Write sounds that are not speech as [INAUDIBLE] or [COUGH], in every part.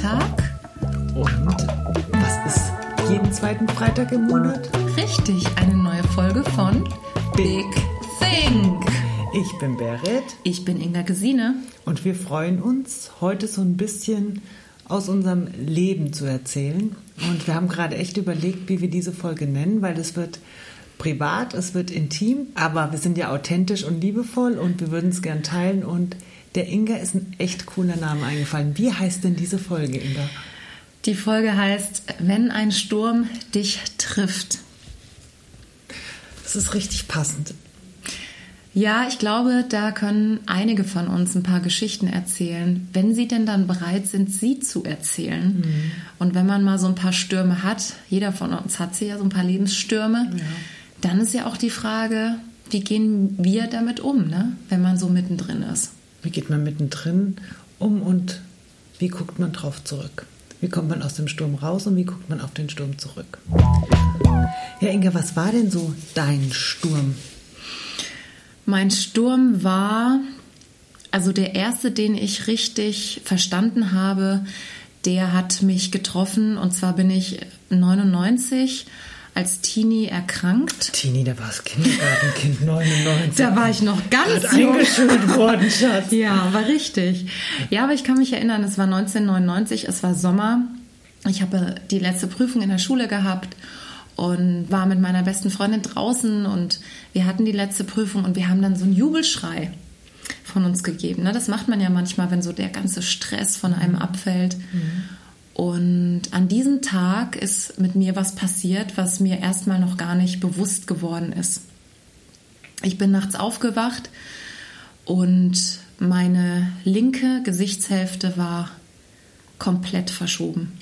Freitag. Und was ist jeden zweiten Freitag im Monat? Richtig, eine neue Folge von Big Think. Ich bin Berit. Ich bin Inga Gesine. Und wir freuen uns, heute so ein bisschen aus unserem Leben zu erzählen. Und wir haben gerade echt überlegt, wie wir diese Folge nennen, weil es wird privat, es wird intim, aber wir sind ja authentisch und liebevoll und wir würden es gern teilen. Und der Inga ist ein echt cooler Name eingefallen. Wie heißt denn diese Folge, Inga? Die Folge heißt, wenn ein Sturm dich trifft. Das ist richtig passend. Ja, ich glaube, da können einige von uns ein paar Geschichten erzählen, wenn sie denn dann bereit sind, sie zu erzählen. Mhm. Und wenn man mal so ein paar Stürme hat, jeder von uns hat sie ja so ein paar Lebensstürme, ja. dann ist ja auch die Frage, wie gehen wir damit um, ne? wenn man so mittendrin ist. Wie geht man mittendrin um und wie guckt man drauf zurück? Wie kommt man aus dem Sturm raus und wie guckt man auf den Sturm zurück? Ja, Inge, was war denn so dein Sturm? Mein Sturm war, also der erste, den ich richtig verstanden habe, der hat mich getroffen und zwar bin ich 99 als Teenie erkrankt. Teenie, da war es Kindergartenkind 99. [LAUGHS] Da war ich noch ganz Hat jung. eingeschult worden, Schatz. Ja, war richtig. Ja, aber ich kann mich erinnern, es war 1999, es war Sommer. Ich habe die letzte Prüfung in der Schule gehabt und war mit meiner besten Freundin draußen und wir hatten die letzte Prüfung und wir haben dann so einen Jubelschrei von uns gegeben. Ne? Das macht man ja manchmal, wenn so der ganze Stress von einem abfällt. Mhm. Und an diesem Tag ist mit mir was passiert, was mir erstmal noch gar nicht bewusst geworden ist. Ich bin nachts aufgewacht und meine linke Gesichtshälfte war komplett verschoben.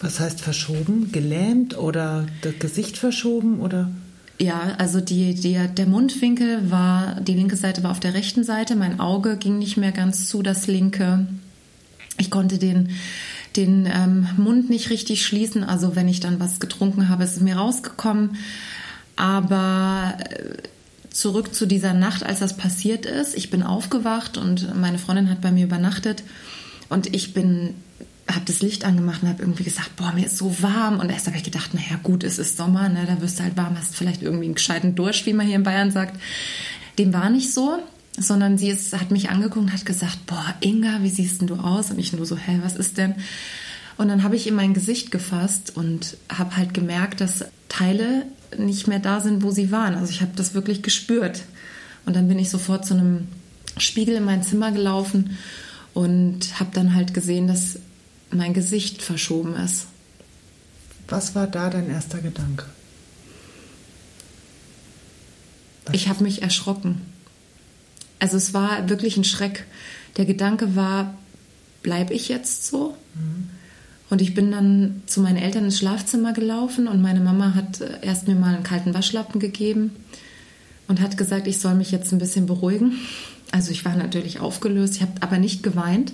Was heißt verschoben? Gelähmt oder das Gesicht verschoben oder? Ja, also die, die, der Mundwinkel war, die linke Seite war auf der rechten Seite, mein Auge ging nicht mehr ganz zu, das linke. Ich konnte den den ähm, Mund nicht richtig schließen. Also wenn ich dann was getrunken habe, ist es mir rausgekommen. Aber äh, zurück zu dieser Nacht, als das passiert ist. Ich bin aufgewacht und meine Freundin hat bei mir übernachtet und ich bin habe das Licht angemacht und habe irgendwie gesagt, boah, mir ist so warm. Und erst habe ich gedacht, naja, gut, es ist Sommer, ne, da wirst du halt warm, hast vielleicht irgendwie einen gescheiten Durst, wie man hier in Bayern sagt. Dem war nicht so sondern sie ist, hat mich angeguckt und hat gesagt, boah, Inga, wie siehst denn du aus? Und ich nur so, hä, was ist denn? Und dann habe ich in mein Gesicht gefasst und habe halt gemerkt, dass Teile nicht mehr da sind, wo sie waren. Also ich habe das wirklich gespürt. Und dann bin ich sofort zu einem Spiegel in mein Zimmer gelaufen und habe dann halt gesehen, dass mein Gesicht verschoben ist. Was war da dein erster Gedanke? Was ich habe mich erschrocken. Also es war wirklich ein Schreck. Der Gedanke war, bleibe ich jetzt so? Mhm. Und ich bin dann zu meinen Eltern ins Schlafzimmer gelaufen und meine Mama hat erst mir mal einen kalten Waschlappen gegeben und hat gesagt, ich soll mich jetzt ein bisschen beruhigen. Also ich war natürlich aufgelöst, ich habe aber nicht geweint.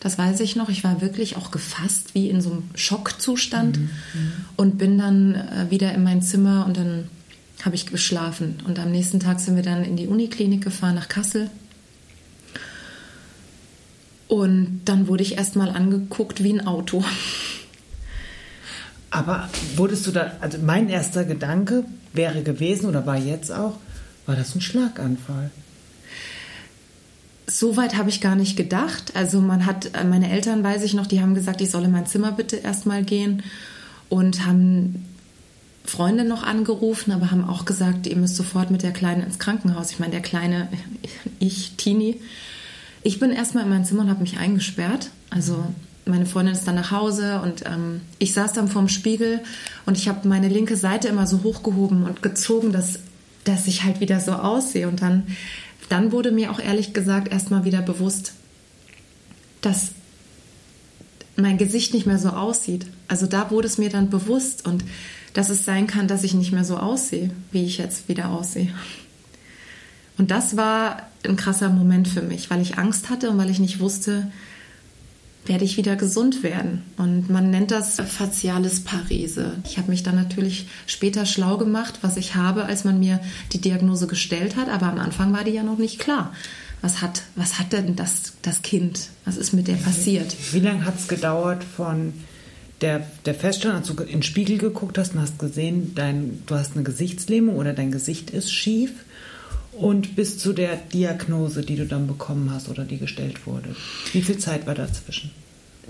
Das weiß ich noch. Ich war wirklich auch gefasst, wie in so einem Schockzustand mhm. mhm. und bin dann äh, wieder in mein Zimmer und dann habe ich geschlafen. Und am nächsten Tag sind wir dann in die Uniklinik gefahren nach Kassel. Und dann wurde ich erstmal angeguckt wie ein Auto. [LAUGHS] Aber wurdest du da, also mein erster Gedanke wäre gewesen oder war jetzt auch, war das ein Schlaganfall? So weit habe ich gar nicht gedacht. Also man hat, meine Eltern weiß ich noch, die haben gesagt, ich solle in mein Zimmer bitte erstmal gehen und haben Freunde noch angerufen, aber haben auch gesagt, ihr müsst sofort mit der Kleinen ins Krankenhaus. Ich meine, der Kleine, [LAUGHS] ich, Tini. Ich bin erstmal in mein Zimmer und habe mich eingesperrt. Also meine Freundin ist dann nach Hause und ähm, ich saß dann vorm Spiegel und ich habe meine linke Seite immer so hochgehoben und gezogen, dass, dass ich halt wieder so aussehe. Und dann, dann wurde mir auch ehrlich gesagt erstmal wieder bewusst, dass mein Gesicht nicht mehr so aussieht. Also da wurde es mir dann bewusst und dass es sein kann, dass ich nicht mehr so aussehe, wie ich jetzt wieder aussehe. Und das war ein krasser Moment für mich, weil ich Angst hatte und weil ich nicht wusste, werde ich wieder gesund werden. Und man nennt das faciales Parese. Ich habe mich dann natürlich später schlau gemacht, was ich habe, als man mir die Diagnose gestellt hat, aber am Anfang war die ja noch nicht klar. was hat, was hat denn das, das Kind? Was ist mit der passiert? Wie lange hat es gedauert von der, der Feststellung, als du in den Spiegel geguckt hast und hast gesehen, dein, du hast eine Gesichtslähmung oder dein Gesicht ist schief und bis zu der Diagnose, die du dann bekommen hast oder die gestellt wurde? Wie viel Zeit war dazwischen?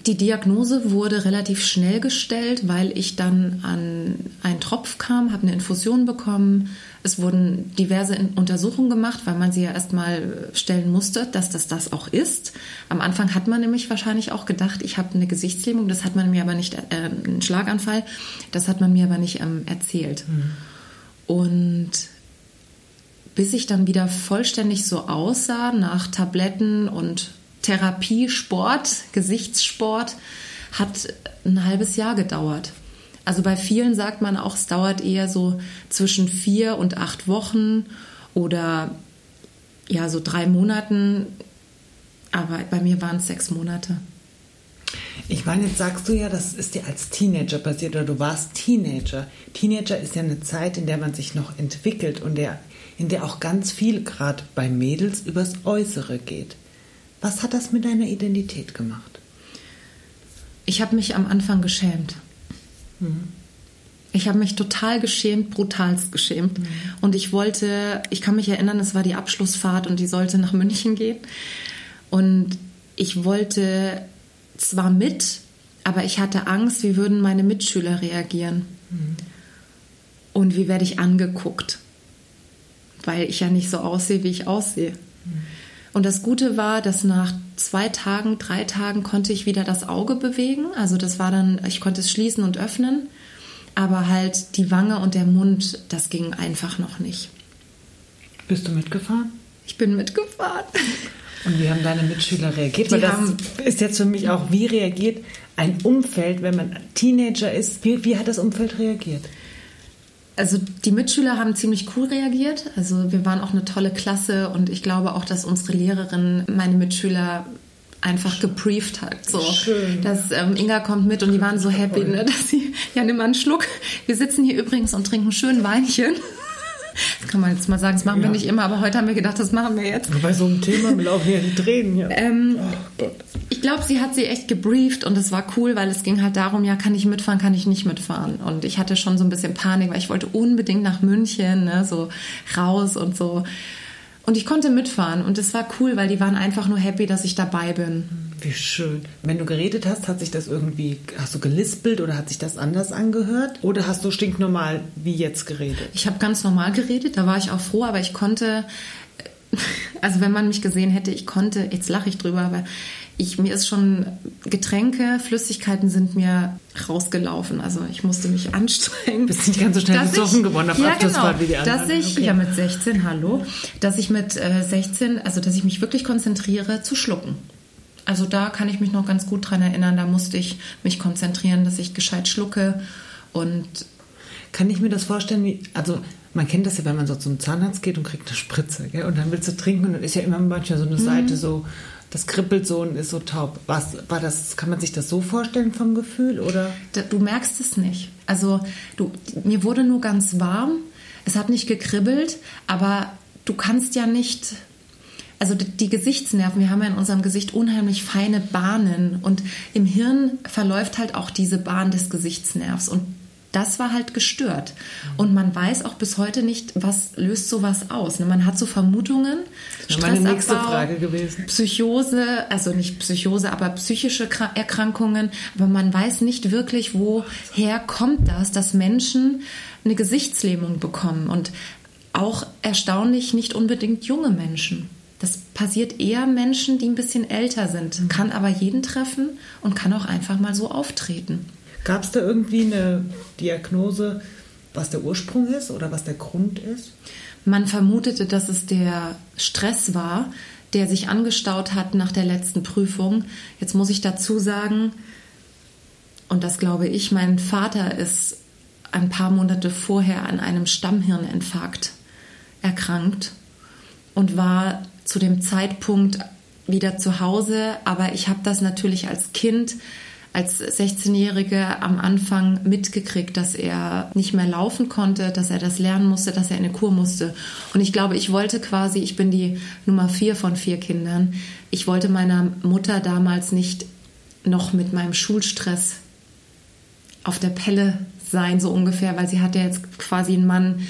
Die Diagnose wurde relativ schnell gestellt, weil ich dann an einen Tropf kam, habe eine Infusion bekommen. Es wurden diverse Untersuchungen gemacht, weil man sie ja erstmal stellen musste, dass das das auch ist. Am Anfang hat man nämlich wahrscheinlich auch gedacht, ich habe eine Gesichtslähmung, das hat man mir aber nicht, äh, einen Schlaganfall, das hat man mir aber nicht ähm, erzählt. Mhm. Und bis ich dann wieder vollständig so aussah nach Tabletten und Therapie, Sport, Gesichtssport, hat ein halbes Jahr gedauert. Also bei vielen sagt man auch, es dauert eher so zwischen vier und acht Wochen oder ja, so drei Monaten. Aber bei mir waren es sechs Monate. Ich meine, jetzt sagst du ja, das ist dir als Teenager passiert oder du warst Teenager. Teenager ist ja eine Zeit, in der man sich noch entwickelt und der, in der auch ganz viel, gerade bei Mädels, übers Äußere geht. Was hat das mit deiner Identität gemacht? Ich habe mich am Anfang geschämt. Mhm. Ich habe mich total geschämt, brutalst geschämt. Mhm. Und ich wollte, ich kann mich erinnern, es war die Abschlussfahrt und die sollte nach München gehen. Und ich wollte zwar mit, aber ich hatte Angst, wie würden meine Mitschüler reagieren. Mhm. Und wie werde ich angeguckt? Weil ich ja nicht so aussehe, wie ich aussehe. Mhm. Und das Gute war, dass nach zwei Tagen, drei Tagen konnte ich wieder das Auge bewegen. Also das war dann, ich konnte es schließen und öffnen. Aber halt die Wange und der Mund, das ging einfach noch nicht. Bist du mitgefahren? Ich bin mitgefahren. Und wie haben deine Mitschüler reagiert? Weil das ist jetzt für mich auch, wie reagiert ein Umfeld, wenn man Teenager ist? Wie, wie hat das Umfeld reagiert? Also die Mitschüler haben ziemlich cool reagiert. Also wir waren auch eine tolle Klasse und ich glaube auch, dass unsere Lehrerin meine Mitschüler einfach gebrieft hat. So, Schön. dass ähm, Inga kommt mit und die waren so happy, ne, [LAUGHS] dass sie, ja, nimm mal einen Schluck. Wir sitzen hier übrigens und trinken schön Weinchen. Das kann man jetzt mal sagen, das machen ja. wir nicht immer, aber heute haben wir gedacht, das machen wir jetzt. Bei so einem Thema laufen hier die Tränen. Ja. Ähm, oh ich glaube, sie hat sie echt gebrieft und es war cool, weil es ging halt darum, ja, kann ich mitfahren, kann ich nicht mitfahren. Und ich hatte schon so ein bisschen Panik, weil ich wollte unbedingt nach München, ne, so raus und so. Und ich konnte mitfahren und es war cool, weil die waren einfach nur happy, dass ich dabei bin. Wie schön. Wenn du geredet hast, hat sich das irgendwie, hast du gelispelt oder hat sich das anders angehört? Oder hast du stinknormal wie jetzt geredet? Ich habe ganz normal geredet, da war ich auch froh, aber ich konnte, [LAUGHS] also wenn man mich gesehen hätte, ich konnte, jetzt lache ich drüber, aber ich, mir ist schon Getränke, Flüssigkeiten sind mir rausgelaufen. Also ich musste mich [LAUGHS] anstrengen. Bist nicht ganz so schnell besoffen geworden auf ja, genau, wie die anderen. Dass ich, okay. ja mit 16, hallo, dass ich mit äh, 16, also dass ich mich wirklich konzentriere zu schlucken. Also da kann ich mich noch ganz gut dran erinnern. Da musste ich mich konzentrieren, dass ich gescheit schlucke und kann ich mir das vorstellen, wie, also man kennt das ja, wenn man so zum Zahnarzt geht und kriegt eine Spritze, gell? und dann willst du trinken und dann ist ja immer manchmal so eine mhm. Seite so, das kribbelt so und ist so taub. Was war das? Kann man sich das so vorstellen vom Gefühl oder? Du merkst es nicht. Also du, mir wurde nur ganz warm. Es hat nicht gekribbelt, aber du kannst ja nicht also die Gesichtsnerven, wir haben ja in unserem Gesicht unheimlich feine Bahnen und im Hirn verläuft halt auch diese Bahn des Gesichtsnervs und das war halt gestört. Und man weiß auch bis heute nicht, was löst sowas aus. Ne? Man hat so Vermutungen. Das ist meine nächste Frage gewesen. Psychose, also nicht Psychose, aber psychische Erkrankungen. Aber man weiß nicht wirklich, woher kommt das, dass Menschen eine Gesichtslähmung bekommen. Und auch erstaunlich nicht unbedingt junge Menschen. Das passiert eher Menschen, die ein bisschen älter sind, kann aber jeden treffen und kann auch einfach mal so auftreten. Gab es da irgendwie eine Diagnose, was der Ursprung ist oder was der Grund ist? Man vermutete, dass es der Stress war, der sich angestaut hat nach der letzten Prüfung. Jetzt muss ich dazu sagen, und das glaube ich, mein Vater ist ein paar Monate vorher an einem Stammhirninfarkt erkrankt und war zu dem Zeitpunkt wieder zu Hause, aber ich habe das natürlich als Kind als 16-Jährige am Anfang mitgekriegt, dass er nicht mehr laufen konnte, dass er das lernen musste, dass er in eine Kur musste. Und ich glaube, ich wollte quasi, ich bin die Nummer vier von vier Kindern, ich wollte meiner Mutter damals nicht noch mit meinem Schulstress auf der Pelle sein, so ungefähr, weil sie hat ja jetzt quasi einen Mann,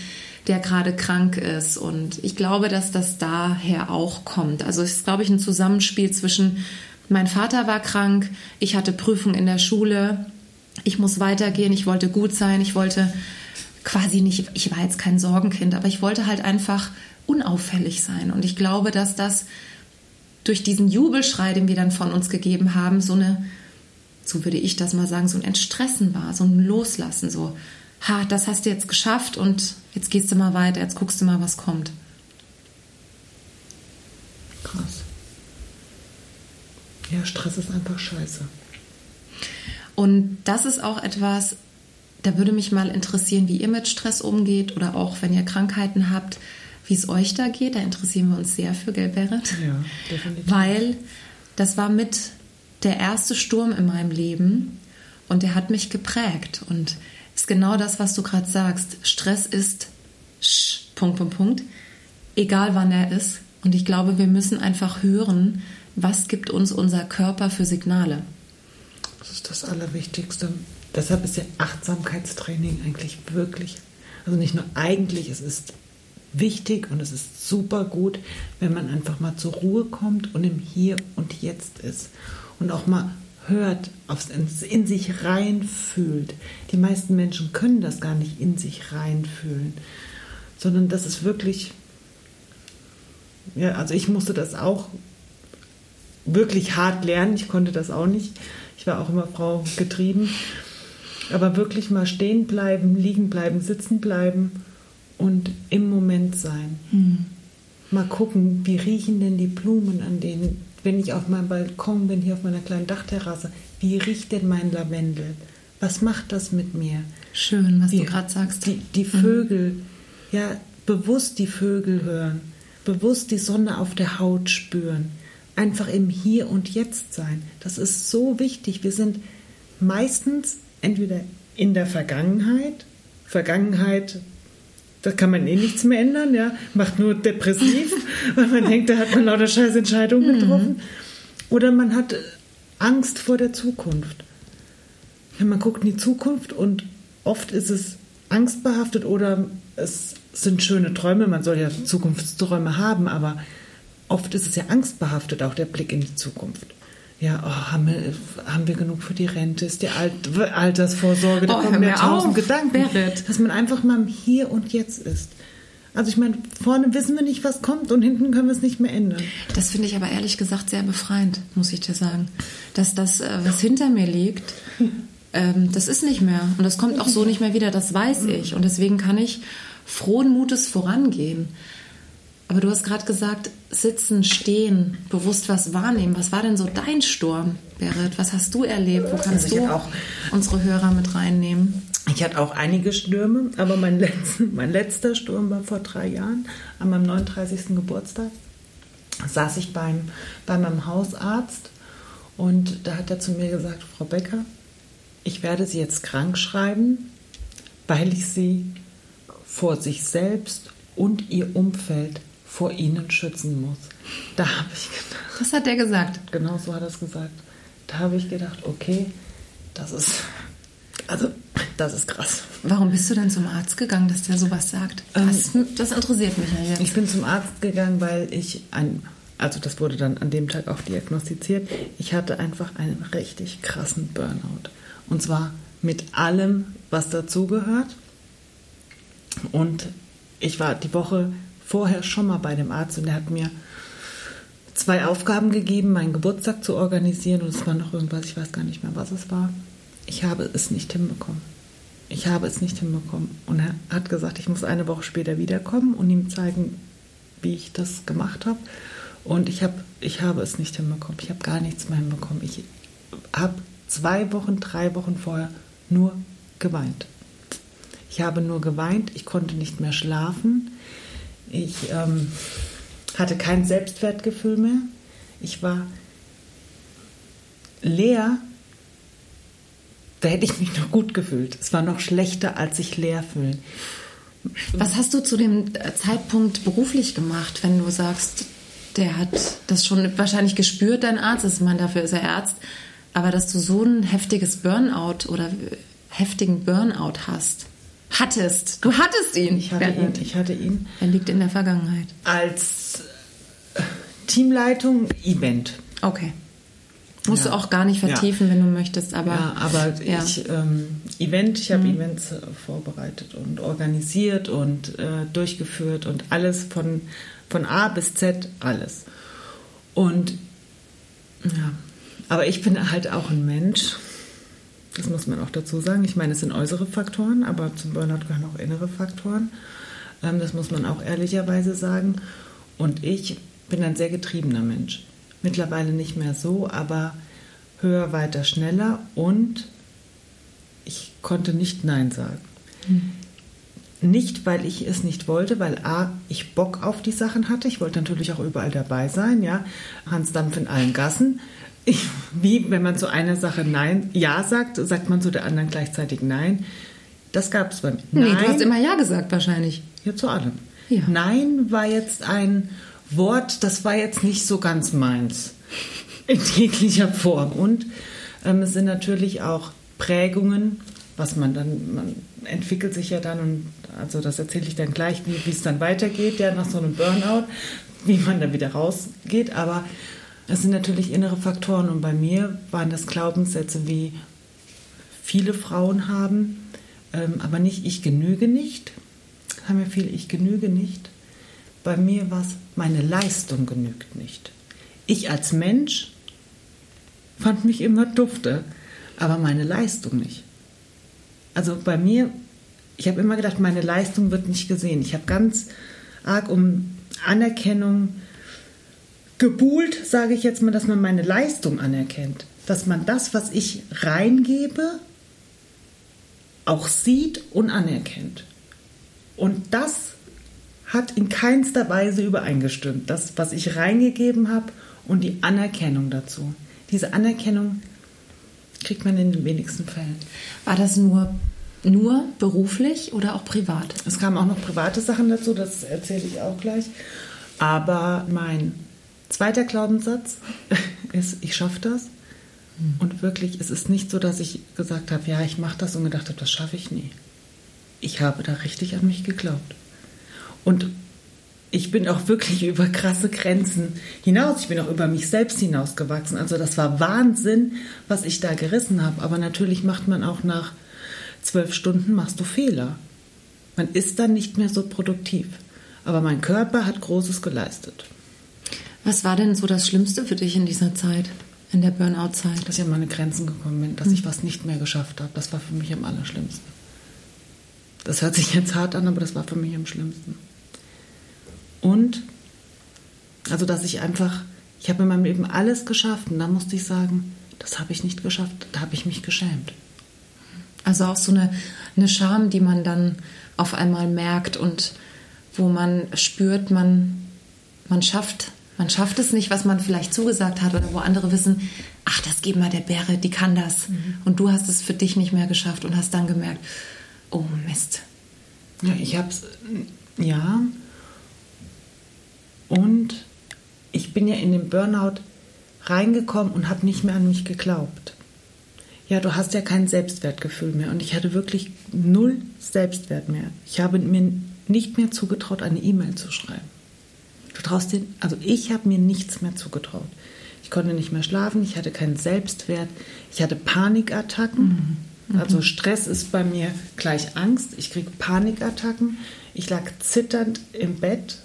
der gerade krank ist. Und ich glaube, dass das daher auch kommt. Also es ist, glaube ich, ein Zusammenspiel zwischen mein Vater war krank, ich hatte Prüfung in der Schule, ich muss weitergehen, ich wollte gut sein, ich wollte quasi nicht, ich war jetzt kein Sorgenkind, aber ich wollte halt einfach unauffällig sein. Und ich glaube, dass das durch diesen Jubelschrei, den wir dann von uns gegeben haben, so eine, so würde ich das mal sagen, so ein Entstressen war, so ein Loslassen, so, ha, das hast du jetzt geschafft und jetzt gehst du mal weiter, jetzt guckst du mal, was kommt. Krass. Ja, Stress ist einfach scheiße. Und das ist auch etwas, da würde mich mal interessieren, wie ihr mit Stress umgeht oder auch wenn ihr Krankheiten habt, wie es euch da geht. Da interessieren wir uns sehr für, gell, Berit? Ja, definitiv. Weil das war mit der erste Sturm in meinem Leben und der hat mich geprägt. Und ist genau das, was du gerade sagst. Stress ist sch, Punkt, Punkt, Punkt. Egal wann er ist. Und ich glaube, wir müssen einfach hören, was gibt uns unser Körper für Signale. Das ist das Allerwichtigste. Deshalb ist ja Achtsamkeitstraining eigentlich wirklich, also nicht nur eigentlich, es ist wichtig und es ist super gut, wenn man einfach mal zur Ruhe kommt und im Hier und Jetzt ist und auch mal hört, aufs, in sich reinfühlt. Die meisten Menschen können das gar nicht in sich reinfühlen, sondern das ist wirklich, ja, also ich musste das auch wirklich hart lernen. Ich konnte das auch nicht. Ich war auch immer Frau getrieben. Aber wirklich mal stehen bleiben, liegen bleiben, sitzen bleiben und im Moment sein. Hm. Mal gucken, wie riechen denn die Blumen an denen, wenn ich auf meinem Balkon bin, hier auf meiner kleinen Dachterrasse, wie riecht denn mein Lavendel? Was macht das mit mir? Schön, was wie, du gerade sagst. Die, die mhm. Vögel, mhm. ja, bewusst die Vögel hören, bewusst die Sonne auf der Haut spüren einfach im Hier und Jetzt sein. Das ist so wichtig. Wir sind meistens entweder in der Vergangenheit, Vergangenheit, da kann man eh nichts mehr ändern, ja, macht nur depressiv, [LAUGHS] weil man denkt, da hat man lauter scheiß Entscheidungen mhm. getroffen. Oder man hat Angst vor der Zukunft. Ja, man guckt in die Zukunft und oft ist es angstbehaftet oder es sind schöne Träume. Man soll ja Zukunftsträume haben, aber oft ist es ja angstbehaftet, auch der Blick in die Zukunft. Ja, oh, haben, wir, haben wir genug für die Rente? Ist die Alt Altersvorsorge? Da oh, kommen mir tausend Gedanken. Berit. Dass man einfach mal im Hier und Jetzt ist. Also ich meine, vorne wissen wir nicht, was kommt und hinten können wir es nicht mehr ändern. Das finde ich aber ehrlich gesagt sehr befreiend, muss ich dir sagen. Dass das, äh, was hinter mir liegt, [LAUGHS] ähm, das ist nicht mehr. Und das kommt auch so nicht mehr wieder, das weiß ich. Und deswegen kann ich frohen Mutes vorangehen. Aber du hast gerade gesagt, sitzen, stehen, bewusst was wahrnehmen. Was war denn so dein Sturm, Berit? Was hast du erlebt? Wo kannst also du auch, unsere Hörer mit reinnehmen? Ich hatte auch einige Stürme, aber mein, letzter, mein letzter Sturm war vor drei Jahren, an meinem 39. Geburtstag. Saß ich beim, bei meinem Hausarzt und da hat er zu mir gesagt, Frau Becker, ich werde Sie jetzt krank schreiben, weil ich Sie vor sich selbst und Ihr Umfeld vor ihnen schützen muss. Da habe ich gedacht. Was hat der gesagt? Genau so hat er es gesagt. Da habe ich gedacht, okay, das ist, also, das ist krass. Warum bist du denn zum Arzt gegangen, dass der sowas sagt? Das, ähm, das interessiert mich ja jetzt. Ich bin zum Arzt gegangen, weil ich ein, also das wurde dann an dem Tag auch diagnostiziert, ich hatte einfach einen richtig krassen Burnout. Und zwar mit allem, was dazugehört. Und ich war die Woche vorher schon mal bei dem Arzt und der hat mir zwei Aufgaben gegeben, meinen Geburtstag zu organisieren und es war noch irgendwas, ich weiß gar nicht mehr, was es war. Ich habe es nicht hinbekommen. Ich habe es nicht hinbekommen. Und er hat gesagt, ich muss eine Woche später wiederkommen und ihm zeigen, wie ich das gemacht habe. Und ich, hab, ich habe es nicht hinbekommen. Ich habe gar nichts mehr hinbekommen. Ich habe zwei Wochen, drei Wochen vorher nur geweint. Ich habe nur geweint, ich konnte nicht mehr schlafen. Ich ähm, hatte kein Selbstwertgefühl mehr. Ich war leer Da hätte ich mich noch gut gefühlt. Es war noch schlechter, als sich leer fühlen. Was hast du zu dem Zeitpunkt beruflich gemacht, wenn du sagst, der hat das schon wahrscheinlich gespürt, dein Arzt, ist man dafür ist er Arzt, aber dass du so ein heftiges Burnout oder heftigen Burnout hast? Hattest. Du hattest ihn. Ich hatte ihn. Ich hatte ihn. Er liegt in der Vergangenheit. Als Teamleitung Event. Okay. Musst ja. du auch gar nicht vertiefen, ja. wenn du möchtest, aber. Ja, aber ja. ich, ähm, Event, ich habe mhm. Events äh, vorbereitet und organisiert und äh, durchgeführt und alles von, von A bis Z, alles. Und ja, aber ich bin halt auch ein Mensch. Das muss man auch dazu sagen. Ich meine, es sind äußere Faktoren, aber zum Burnout gehören auch innere Faktoren. Ähm, das muss man auch ehrlicherweise sagen. Und ich bin ein sehr getriebener Mensch. Mittlerweile nicht mehr so, aber höher, weiter, schneller und ich konnte nicht Nein sagen. Hm. Nicht, weil ich es nicht wollte, weil A, ich Bock auf die Sachen hatte. Ich wollte natürlich auch überall dabei sein, ja. Hans Dampf in allen Gassen. Ich, wie, wenn man zu einer Sache Nein, Ja sagt, sagt man zu der anderen gleichzeitig Nein. Das gab es bei mir. Nee, Nein, du hast immer Ja gesagt wahrscheinlich. Ja, zu allem. Ja. Nein war jetzt ein Wort, das war jetzt nicht so ganz meins. In jeglicher Form. Und ähm, es sind natürlich auch Prägungen, was man dann, man entwickelt sich ja dann und also das erzähle ich dann gleich, wie, wie es dann weitergeht, ja, nach so einem Burnout, wie man da wieder rausgeht. Aber es sind natürlich innere Faktoren und bei mir waren das Glaubenssätze, wie viele Frauen haben, ähm, aber nicht ich genüge nicht. Haben ja viele, ich genüge nicht. Bei mir war es, meine Leistung genügt nicht. Ich als Mensch fand mich immer dufte, aber meine Leistung nicht. Also bei mir, ich habe immer gedacht, meine Leistung wird nicht gesehen. Ich habe ganz arg um Anerkennung gebuhlt, sage ich jetzt mal, dass man meine Leistung anerkennt. Dass man das, was ich reingebe, auch sieht und anerkennt. Und das hat in keinster Weise übereingestimmt. Das, was ich reingegeben habe und die Anerkennung dazu. Diese Anerkennung kriegt man in den wenigsten Fällen. War das nur, nur beruflich oder auch privat? Es kamen auch noch private Sachen dazu, das erzähle ich auch gleich. Aber mein zweiter Glaubenssatz [LAUGHS] ist, ich schaffe das. Hm. Und wirklich, es ist nicht so, dass ich gesagt habe, ja, ich mache das und gedacht habe, das schaffe ich nie. Ich habe da richtig an mich geglaubt. Und ich bin auch wirklich [LAUGHS] über krasse Grenzen hinaus. Ich bin auch über mich selbst hinausgewachsen. Also das war Wahnsinn, was ich da gerissen habe. Aber natürlich macht man auch nach zwölf Stunden machst du Fehler. Man ist dann nicht mehr so produktiv. Aber mein Körper hat Großes geleistet. Was war denn so das Schlimmste für dich in dieser Zeit, in der Burnout-Zeit? Dass ich an meine Grenzen gekommen bin, dass hm. ich was nicht mehr geschafft habe. Das war für mich am allerschlimmsten. Das hört sich jetzt hart an, aber das war für mich am schlimmsten. Und, also dass ich einfach, ich habe in meinem Leben alles geschafft und dann musste ich sagen, das habe ich nicht geschafft, da habe ich mich geschämt. Also auch so eine, eine Scham, die man dann auf einmal merkt und wo man spürt, man, man schafft man schafft es nicht, was man vielleicht zugesagt hat oder wo andere wissen, ach, das geht mal der Bäre, die kann das. Mhm. Und du hast es für dich nicht mehr geschafft und hast dann gemerkt, oh Mist. Ja, ich habe es, ja, und ich bin ja in den Burnout reingekommen und habe nicht mehr an mich geglaubt. Ja, du hast ja kein Selbstwertgefühl mehr. Und ich hatte wirklich null Selbstwert mehr. Ich habe mir nicht mehr zugetraut, eine E-Mail zu schreiben. Du traust dir, also ich habe mir nichts mehr zugetraut. Ich konnte nicht mehr schlafen, ich hatte keinen Selbstwert, ich hatte Panikattacken. Mhm. Also Stress ist bei mir gleich Angst. Ich kriege Panikattacken. Ich lag zitternd im Bett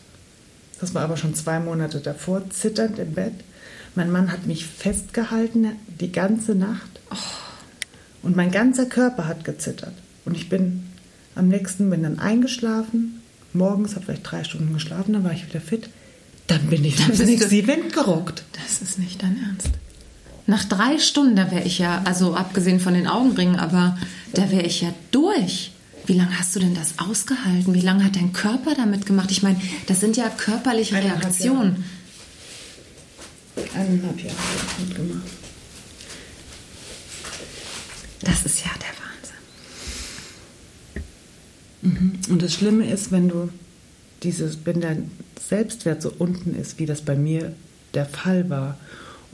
das war aber schon zwei Monate davor, zitternd im Bett. Mein Mann hat mich festgehalten die ganze Nacht. Und mein ganzer Körper hat gezittert. Und ich bin am nächsten, bin dann eingeschlafen. Morgens, habe vielleicht drei Stunden geschlafen, dann war ich wieder fit. Dann bin ich das [LAUGHS] nächste Event gerockt. Das ist nicht dein Ernst. Nach drei Stunden, da wäre ich ja, also abgesehen von den Augenringen, aber da wäre ich ja durch. Wie lange hast du denn das ausgehalten? Wie lange hat dein Körper damit gemacht? Ich meine, das sind ja körperliche Eineinhalb Reaktionen. Jahre. Eineinhalb Jahre gut mitgemacht. Das ist ja der Wahnsinn. Mhm. Und das Schlimme ist, wenn du dieses, wenn dein Selbstwert so unten ist, wie das bei mir der Fall war,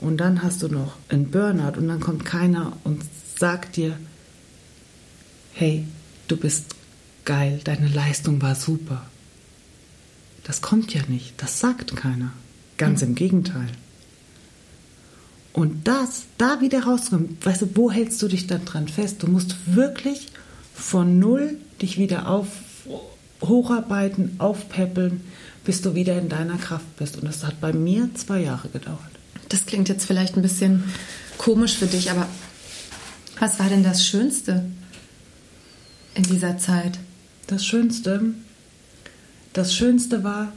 und dann hast du noch einen Burnout und dann kommt keiner und sagt dir, hey, du bist geil, deine Leistung war super. Das kommt ja nicht, das sagt keiner. Ganz mhm. im Gegenteil. Und das, da wieder rauskommen, weißt du, wo hältst du dich dann dran fest? Du musst wirklich von null dich wieder auf, hocharbeiten, aufpäppeln, bis du wieder in deiner Kraft bist. Und das hat bei mir zwei Jahre gedauert. Das klingt jetzt vielleicht ein bisschen komisch für dich, aber was war denn das Schönste in dieser Zeit? Das Schönste, das Schönste war,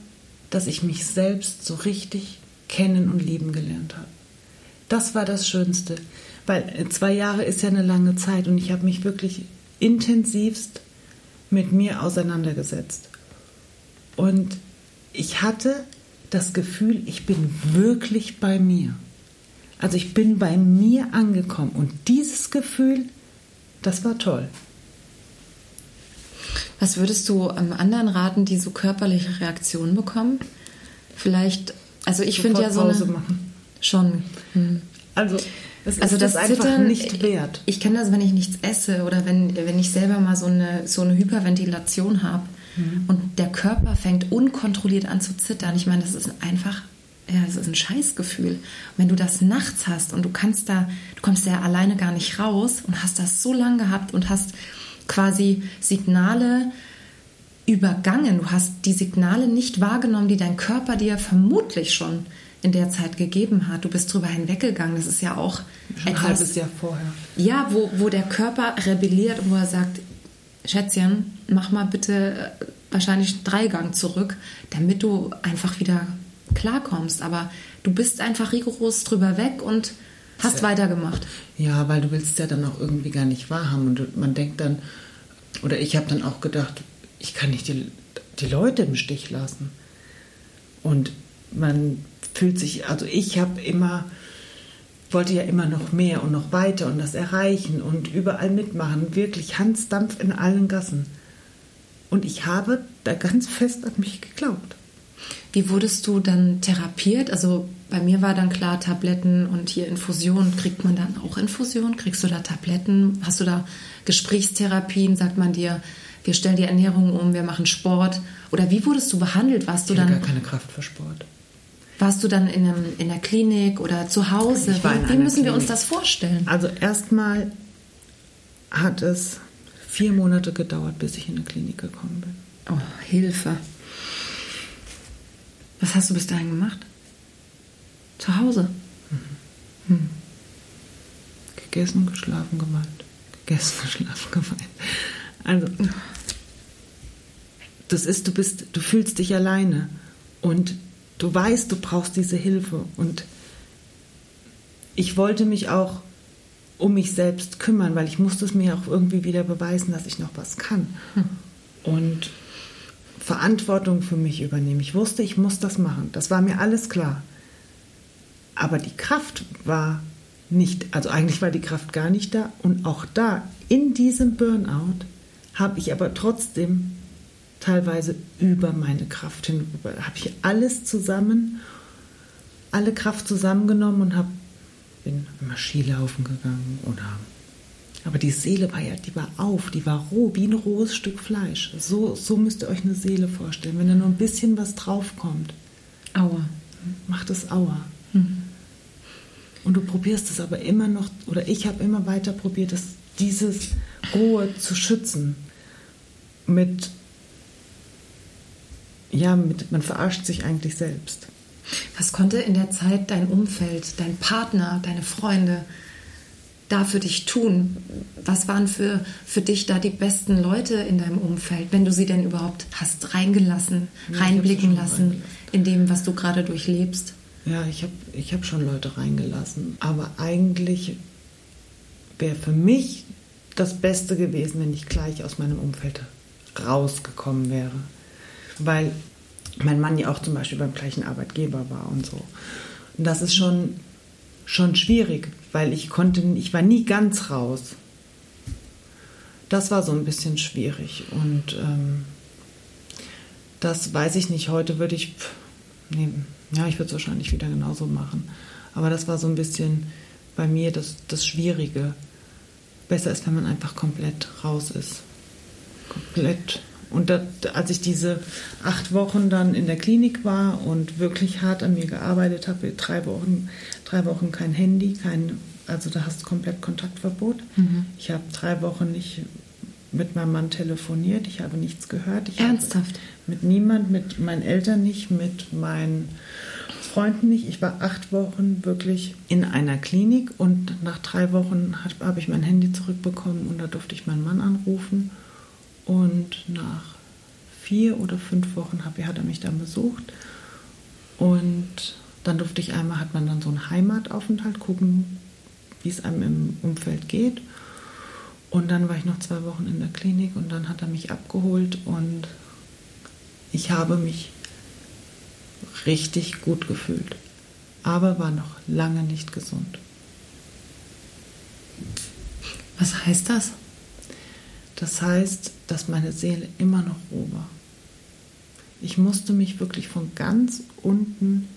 dass ich mich selbst so richtig kennen und lieben gelernt habe. Das war das Schönste, weil zwei Jahre ist ja eine lange Zeit und ich habe mich wirklich intensivst mit mir auseinandergesetzt. Und ich hatte das Gefühl, ich bin wirklich bei mir. Also ich bin bei mir angekommen und dieses Gefühl, das war toll. Was würdest du anderen raten, die so körperliche Reaktionen bekommen? Vielleicht, also ich finde ja so eine, machen. schon. Hm. Also das also ist das, das einfach Zittern, nicht wert. Ich, ich kenne das, wenn ich nichts esse oder wenn, wenn ich selber mal so eine, so eine Hyperventilation habe mhm. und der Körper fängt unkontrolliert an zu zittern. Ich meine, das ist einfach, ja, das ist ein Scheißgefühl. wenn du das nachts hast und du kannst da, du kommst ja alleine gar nicht raus und hast das so lange gehabt und hast quasi Signale übergangen. Du hast die Signale nicht wahrgenommen, die dein Körper dir vermutlich schon in der Zeit gegeben hat. Du bist drüber hinweggegangen. Das ist ja auch Schon etwas, ein halbes Jahr vorher. Ja, wo, wo der Körper rebelliert und wo er sagt, Schätzchen, mach mal bitte äh, wahrscheinlich Dreigang zurück, damit du einfach wieder klarkommst. Aber du bist einfach rigoros drüber weg und hast ja, weitergemacht. Ja, weil du willst ja dann auch irgendwie gar nicht wahrhaben. Und man denkt dann, oder ich habe dann auch gedacht, ich kann nicht die, die Leute im Stich lassen. Und man fühlt sich, also ich habe immer, wollte ja immer noch mehr und noch weiter und das erreichen und überall mitmachen, wirklich Hansdampf in allen Gassen. Und ich habe da ganz fest an mich geglaubt. Wie wurdest du dann therapiert? Also bei mir war dann klar Tabletten und hier Infusionen. Kriegt man dann auch Infusionen? Kriegst du da Tabletten? Hast du da Gesprächstherapien? Sagt man dir, wir stellen die Ernährung um, wir machen Sport? Oder wie wurdest du behandelt? Warst du ich dann gar keine Kraft für Sport. Warst du dann in, einem, in der Klinik oder zu Hause? Wie, wie müssen Klinik. wir uns das vorstellen? Also erstmal hat es vier Monate gedauert, bis ich in eine Klinik gekommen bin. Oh, Hilfe. Was hast du bis dahin gemacht? Zu Hause? Mhm. Hm. Gegessen, geschlafen, geweint. Gegessen, [LAUGHS] geschlafen, geweint. Also, das ist, du bist, du fühlst dich alleine. Und du weißt, du brauchst diese Hilfe. Und ich wollte mich auch um mich selbst kümmern, weil ich musste es mir auch irgendwie wieder beweisen, dass ich noch was kann. Hm. Und Verantwortung für mich übernehmen. Ich wusste, ich muss das machen. Das war mir alles klar. Aber die Kraft war nicht, also eigentlich war die Kraft gar nicht da. Und auch da, in diesem Burnout, habe ich aber trotzdem teilweise über meine Kraft hin. Habe ich alles zusammen, alle Kraft zusammengenommen und habe bin immer Skilaufen gegangen oder aber die Seele war ja, die war auf, die war roh, wie ein rohes Stück Fleisch. So, so müsst ihr euch eine Seele vorstellen. Wenn da nur ein bisschen was draufkommt, Aua. macht es Aua. Mhm. Und du probierst es aber immer noch, oder ich habe immer weiter probiert, das, dieses Rohe zu schützen. Mit ja, mit, man verarscht sich eigentlich selbst. Was konnte in der Zeit dein Umfeld, dein Partner, deine Freunde da für dich tun? Was waren für, für dich da die besten Leute in deinem Umfeld, wenn du sie denn überhaupt hast reingelassen, ja, reinblicken lassen in dem, was du gerade durchlebst? Ja, ich habe ich hab schon Leute reingelassen, aber eigentlich wäre für mich das Beste gewesen, wenn ich gleich aus meinem Umfeld rausgekommen wäre weil mein Mann ja auch zum Beispiel beim gleichen Arbeitgeber war und so. Und das ist schon, schon schwierig, weil ich konnte, ich war nie ganz raus. das war so ein bisschen schwierig. Und ähm, das weiß ich nicht. Heute würde ich, nee, ja, ich würde es wahrscheinlich wieder genauso machen. Aber das war so ein bisschen bei mir das, das Schwierige. Besser ist, wenn man einfach komplett raus ist. Komplett. Und das, als ich diese acht Wochen dann in der Klinik war und wirklich hart an mir gearbeitet habe, drei Wochen, drei Wochen kein Handy, kein, also da hast du komplett Kontaktverbot. Mhm. Ich habe drei Wochen nicht mit meinem Mann telefoniert, ich habe nichts gehört. Ich Ernsthaft? mit niemand, mit meinen Eltern nicht, mit meinen Freunden nicht. Ich war acht Wochen wirklich in einer Klinik und nach drei Wochen habe ich mein Handy zurückbekommen und da durfte ich meinen Mann anrufen. Und nach vier oder fünf Wochen hat er mich dann besucht. Und dann durfte ich einmal, hat man dann so einen Heimataufenthalt, gucken, wie es einem im Umfeld geht. Und dann war ich noch zwei Wochen in der Klinik und dann hat er mich abgeholt und ich habe mich richtig gut gefühlt, aber war noch lange nicht gesund. Was heißt das? Das heißt, dass meine Seele immer noch roh war. Ich musste mich wirklich von ganz unten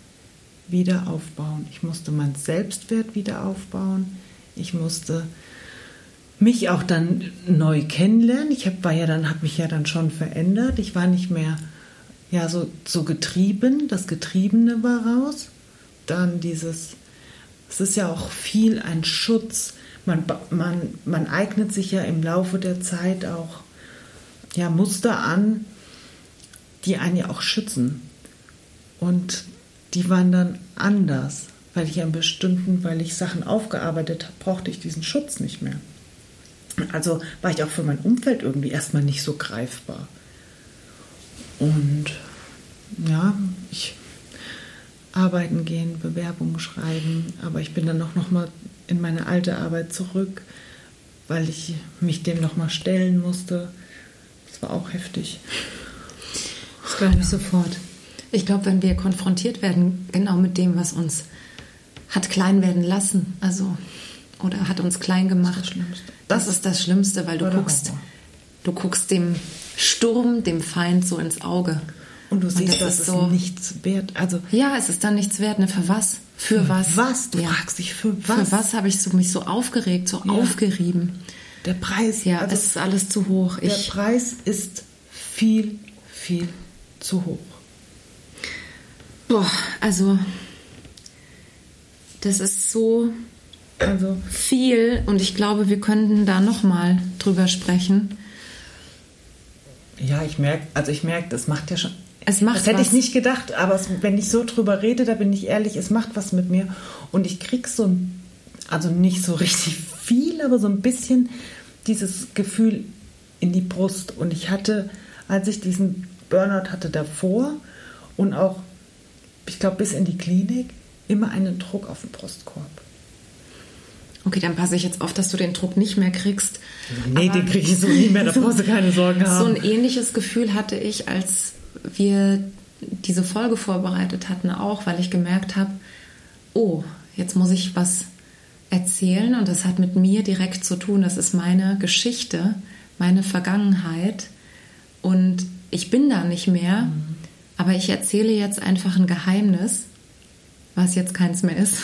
wieder aufbauen. Ich musste meinen Selbstwert wieder aufbauen. Ich musste mich auch dann neu kennenlernen. Ich hab, ja dann, habe mich ja dann schon verändert. Ich war nicht mehr ja so, so getrieben. Das Getriebene war raus. Dann dieses, es ist ja auch viel ein Schutz man, man, man eignet sich ja im Laufe der Zeit auch ja, Muster an, die einen ja auch schützen. Und die waren dann anders, weil ich einen bestimmten, weil ich Sachen aufgearbeitet habe, brauchte ich diesen Schutz nicht mehr. Also war ich auch für mein Umfeld irgendwie erstmal nicht so greifbar. Und ja, ich arbeiten gehen, Bewerbungen schreiben, aber ich bin dann auch noch mal in meine alte Arbeit zurück, weil ich mich dem nochmal stellen musste. Das war auch heftig. Das glaube ich sofort. Ich glaube, wenn wir konfrontiert werden, genau mit dem, was uns hat klein werden lassen, also oder hat uns klein gemacht, das ist das Schlimmste, das ist das Schlimmste weil du guckst, du guckst dem Sturm, dem Feind so ins Auge. Und du siehst, dass es so, nichts wert. Also ja, es ist dann nichts wert. Ne? Für was? Für, für was? Was? Du ja. fragst dich für was? Für was habe ich so, mich so aufgeregt, so ja. aufgerieben? Der Preis. Ja, also, es ist alles zu hoch. Ich, der Preis ist viel, viel zu hoch. Boah, also das ist so also. viel und ich glaube, wir könnten da noch mal drüber sprechen. Ja, ich merke, also ich merke, das macht ja schon es macht das hätte was. ich nicht gedacht, aber es, wenn ich so drüber rede, da bin ich ehrlich, es macht was mit mir. Und ich krieg so ein, also nicht so richtig viel, aber so ein bisschen dieses Gefühl in die Brust. Und ich hatte, als ich diesen Burnout hatte davor und auch, ich glaube, bis in die Klinik, immer einen Druck auf den Brustkorb. Okay, dann passe ich jetzt auf, dass du den Druck nicht mehr kriegst. Nee, den kriege ich so nie mehr, da brauchst du keine Sorgen [LAUGHS] haben. So ein ähnliches Gefühl hatte ich, als wir diese Folge vorbereitet hatten, auch weil ich gemerkt habe, oh, jetzt muss ich was erzählen und das hat mit mir direkt zu tun. Das ist meine Geschichte, meine Vergangenheit und ich bin da nicht mehr, mhm. aber ich erzähle jetzt einfach ein Geheimnis, was jetzt keins mehr ist.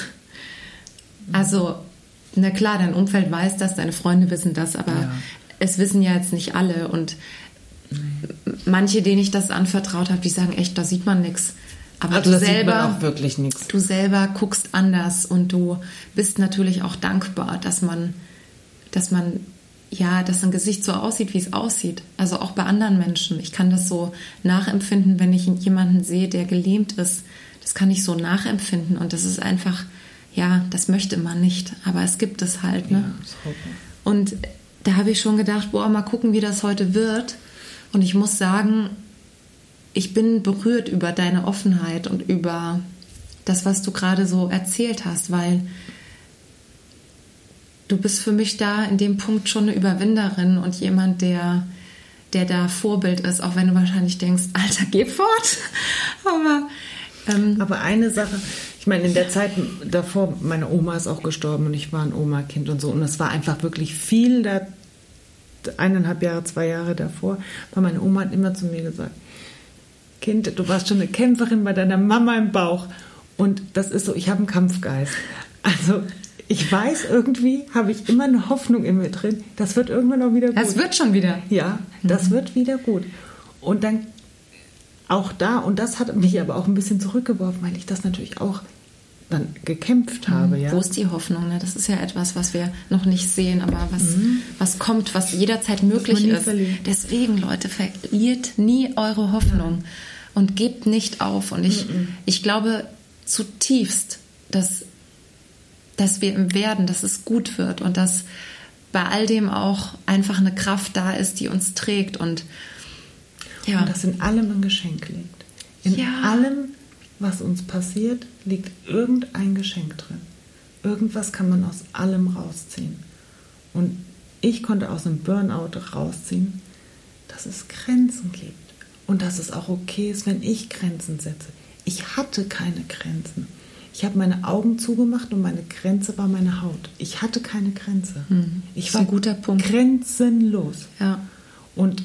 Mhm. Also, na klar, dein Umfeld weiß das, deine Freunde wissen das, aber ja. es wissen ja jetzt nicht alle und manche, denen ich das anvertraut habe, die sagen echt, da sieht man nichts. Aber also du selber. Du selber guckst anders und du bist natürlich auch dankbar, dass man, dass man, ja, dass ein Gesicht so aussieht, wie es aussieht. Also auch bei anderen Menschen. Ich kann das so nachempfinden, wenn ich jemanden sehe, der gelähmt ist. Das kann ich so nachempfinden und das ist einfach, ja, das möchte man nicht, aber es gibt es halt. Ne? Ja, und da habe ich schon gedacht, boah, mal gucken, wie das heute wird. Und ich muss sagen, ich bin berührt über deine Offenheit und über das, was du gerade so erzählt hast, weil du bist für mich da in dem Punkt schon eine Überwinderin und jemand, der, der da Vorbild ist, auch wenn du wahrscheinlich denkst, [LAUGHS] Alter, geh fort. Aber, ähm, Aber eine Sache, ich meine, in der Zeit davor, meine Oma ist auch gestorben und ich war ein Oma-Kind und so. Und es war einfach wirklich viel da eineinhalb Jahre, zwei Jahre davor, weil meine Oma hat immer zu mir gesagt, Kind, du warst schon eine Kämpferin bei deiner Mama im Bauch. Und das ist so, ich habe einen Kampfgeist. Also ich weiß irgendwie, habe ich immer eine Hoffnung in mir drin, das wird irgendwann auch wieder gut. Das wird schon wieder. Ja, das mhm. wird wieder gut. Und dann auch da, und das hat mich aber auch ein bisschen zurückgeworfen, weil ich das natürlich auch dann gekämpft habe. Mhm. Ja. Wo ist die Hoffnung? Ne? Das ist ja etwas, was wir noch nicht sehen, aber was, mhm. was kommt, was jederzeit möglich ist. Verliert. Deswegen, Leute, verliert nie eure Hoffnung ja. und gebt nicht auf. Und ich, mhm. ich glaube zutiefst, dass, dass wir im Werden, dass es gut wird und dass bei all dem auch einfach eine Kraft da ist, die uns trägt und ja. Und dass in allem ein Geschenk liegt. In ja. allem, was uns passiert, liegt irgendein Geschenk drin. Irgendwas kann man aus allem rausziehen. Und ich konnte aus einem Burnout rausziehen, dass es Grenzen gibt. Und dass es auch okay ist, wenn ich Grenzen setze. Ich hatte keine Grenzen. Ich habe meine Augen zugemacht und meine Grenze war meine Haut. Ich hatte keine Grenze. Hm. Ich war ein guter Punkt. grenzenlos. Ja. Und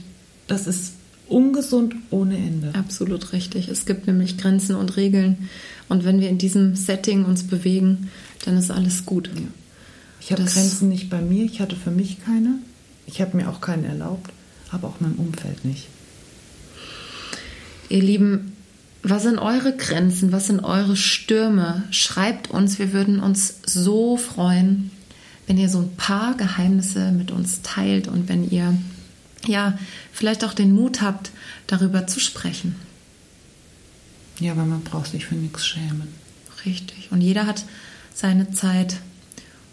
das ist ungesund ohne Ende. Absolut richtig. Es gibt nämlich Grenzen und Regeln. Und wenn wir in diesem Setting uns bewegen, dann ist alles gut. Ja. Ich habe Grenzen nicht bei mir. Ich hatte für mich keine. Ich habe mir auch keine erlaubt, aber auch meinem Umfeld nicht. Ihr Lieben, was sind eure Grenzen? Was sind eure Stürme? Schreibt uns. Wir würden uns so freuen, wenn ihr so ein paar Geheimnisse mit uns teilt und wenn ihr ja, vielleicht auch den Mut habt, darüber zu sprechen. Ja, weil man braucht sich für nichts schämen. Richtig. Und jeder hat seine Zeit,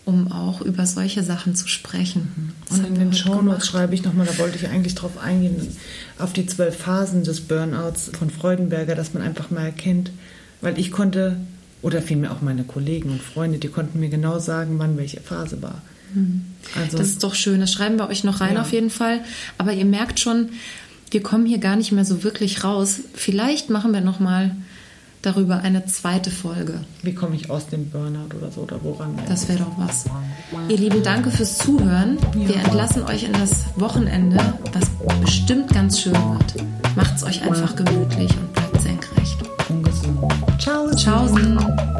um auch über solche Sachen zu sprechen. Mhm. Und in den Shownotes schreibe ich nochmal, da wollte ich eigentlich drauf eingehen, auf die zwölf Phasen des Burnouts von Freudenberger, dass man einfach mal erkennt, weil ich konnte, oder vielmehr auch meine Kollegen und Freunde, die konnten mir genau sagen, wann welche Phase war. Also, das ist doch schön. Das schreiben wir euch noch rein ja. auf jeden Fall. Aber ihr merkt schon, wir kommen hier gar nicht mehr so wirklich raus. Vielleicht machen wir noch mal darüber eine zweite Folge. Wie komme ich aus dem Burnout oder so oder woran? Das wäre doch was. Ihr Lieben, danke fürs Zuhören. Ja. Wir entlassen euch in das Wochenende, das bestimmt ganz schön wird. Macht es euch einfach gemütlich und bleibt senkrecht. Ungesund. Ciao. Ciao.